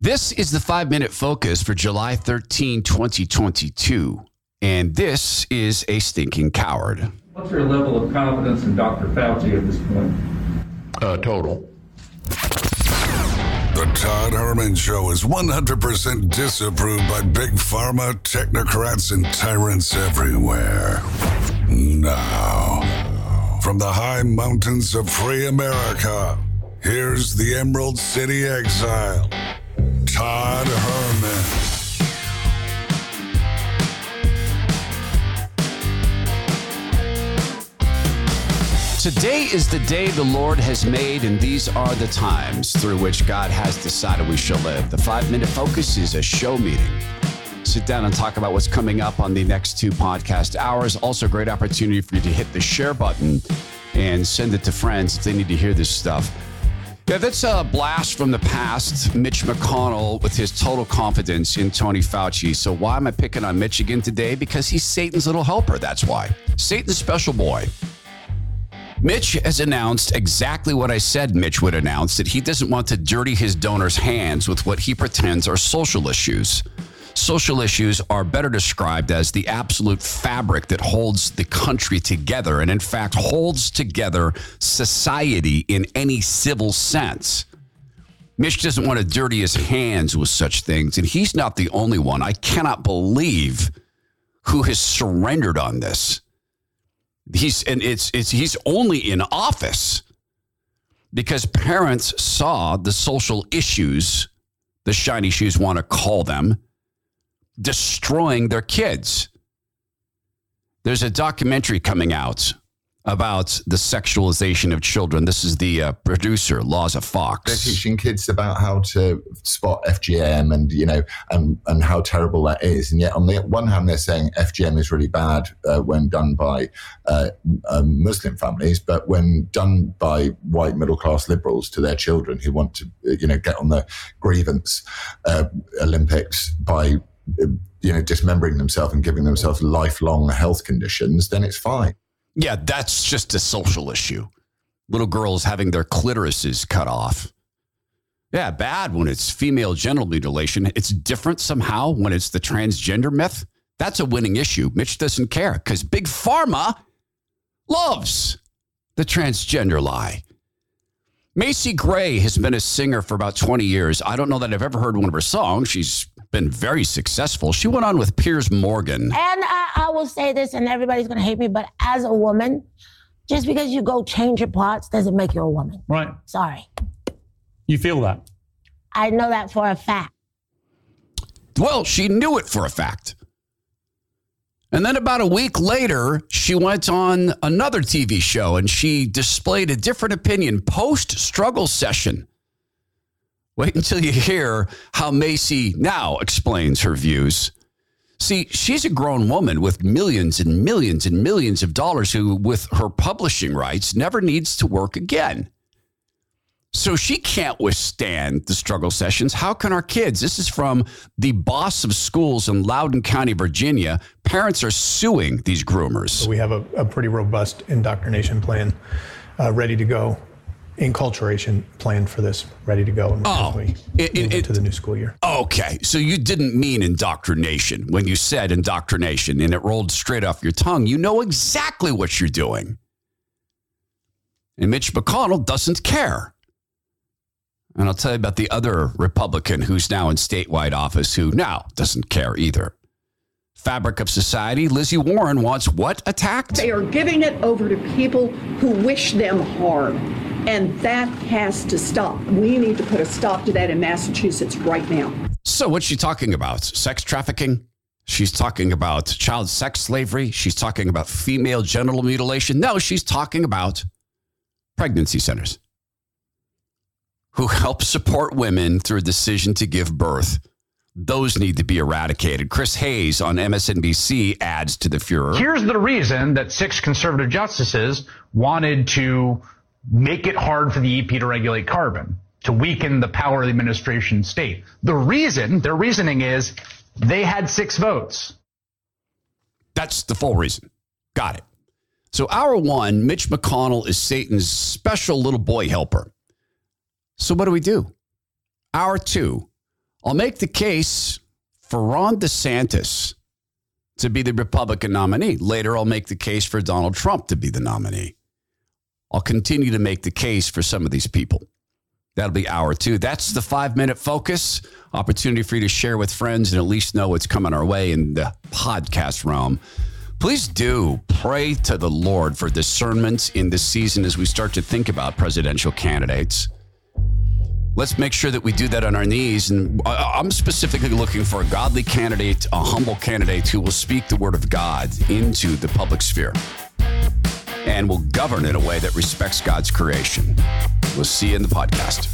This is the five minute focus for July 13, 2022. And this is a stinking coward. What's your level of confidence in Dr. Fauci at this point? Uh, total. The Todd Herman Show is 100% disapproved by big pharma, technocrats, and tyrants everywhere. Now, from the high mountains of free America, here's the Emerald City exile, Todd Herman. Today is the day the Lord has made, and these are the times through which God has decided we shall live. The five minute focus is a show meeting. Sit down and talk about what's coming up on the next two podcast hours. Also, great opportunity for you to hit the share button and send it to friends if they need to hear this stuff. Yeah, that's a blast from the past. Mitch McConnell with his total confidence in Tony Fauci. So, why am I picking on Mitch again today? Because he's Satan's little helper. That's why. Satan's special boy. Mitch has announced exactly what I said Mitch would announce that he doesn't want to dirty his donors' hands with what he pretends are social issues. Social issues are better described as the absolute fabric that holds the country together and, in fact, holds together society in any civil sense. Mitch doesn't want to dirty his hands with such things, and he's not the only one. I cannot believe who has surrendered on this. He's and it's it's he's only in office because parents saw the social issues, the shiny shoes want to call them, destroying their kids. There's a documentary coming out about the sexualization of children. This is the uh, producer, Laws Fox. They're teaching kids about how to spot FGM and you know and and how terrible that is. And yet, on the one hand, they're saying FGM is really bad uh, when done by uh, um, Muslim families, but when done by white middle class liberals to their children who want to you know get on the grievance uh, Olympics by you know dismembering themselves and giving themselves lifelong health conditions, then it's fine. Yeah, that's just a social issue. Little girls having their clitorises cut off. Yeah, bad when it's female genital mutilation. It's different somehow when it's the transgender myth. That's a winning issue. Mitch doesn't care because Big Pharma loves the transgender lie. Macy Gray has been a singer for about 20 years. I don't know that I've ever heard one of her songs. She's been very successful. She went on with Piers Morgan. And I, I will say this, and everybody's going to hate me, but as a woman, just because you go change your parts doesn't make you a woman. Right. Sorry. You feel that? I know that for a fact. Well, she knew it for a fact. And then about a week later, she went on another TV show and she displayed a different opinion post struggle session. Wait until you hear how Macy now explains her views. See, she's a grown woman with millions and millions and millions of dollars who, with her publishing rights, never needs to work again. So she can't withstand the struggle sessions. How can our kids? This is from the boss of schools in Loudoun County, Virginia. Parents are suing these groomers. We have a, a pretty robust indoctrination plan uh, ready to go, enculturation plan for this ready to go Oh, we it- it- move it- into the new school year. Okay, so you didn't mean indoctrination when you said indoctrination and it rolled straight off your tongue. You know exactly what you're doing. And Mitch McConnell doesn't care. And I'll tell you about the other Republican who's now in statewide office who now doesn't care either. Fabric of society, Lizzie Warren wants what attacked? They are giving it over to people who wish them harm. And that has to stop. We need to put a stop to that in Massachusetts right now. So, what's she talking about? Sex trafficking? She's talking about child sex slavery. She's talking about female genital mutilation. No, she's talking about pregnancy centers who help support women through a decision to give birth. Those need to be eradicated. Chris Hayes on MSNBC adds to the furor. Here's the reason that six conservative justices wanted to make it hard for the EP to regulate carbon, to weaken the power of the administration state. The reason, their reasoning is they had six votes. That's the full reason. Got it. So, hour one, Mitch McConnell is Satan's special little boy helper. So, what do we do? Hour two, I'll make the case for Ron DeSantis to be the Republican nominee. Later, I'll make the case for Donald Trump to be the nominee. I'll continue to make the case for some of these people. That'll be hour two. That's the five minute focus. Opportunity for you to share with friends and at least know what's coming our way in the podcast realm. Please do pray to the Lord for discernment in this season as we start to think about presidential candidates. Let's make sure that we do that on our knees. And I'm specifically looking for a godly candidate, a humble candidate who will speak the word of God into the public sphere and will govern in a way that respects God's creation. We'll see you in the podcast.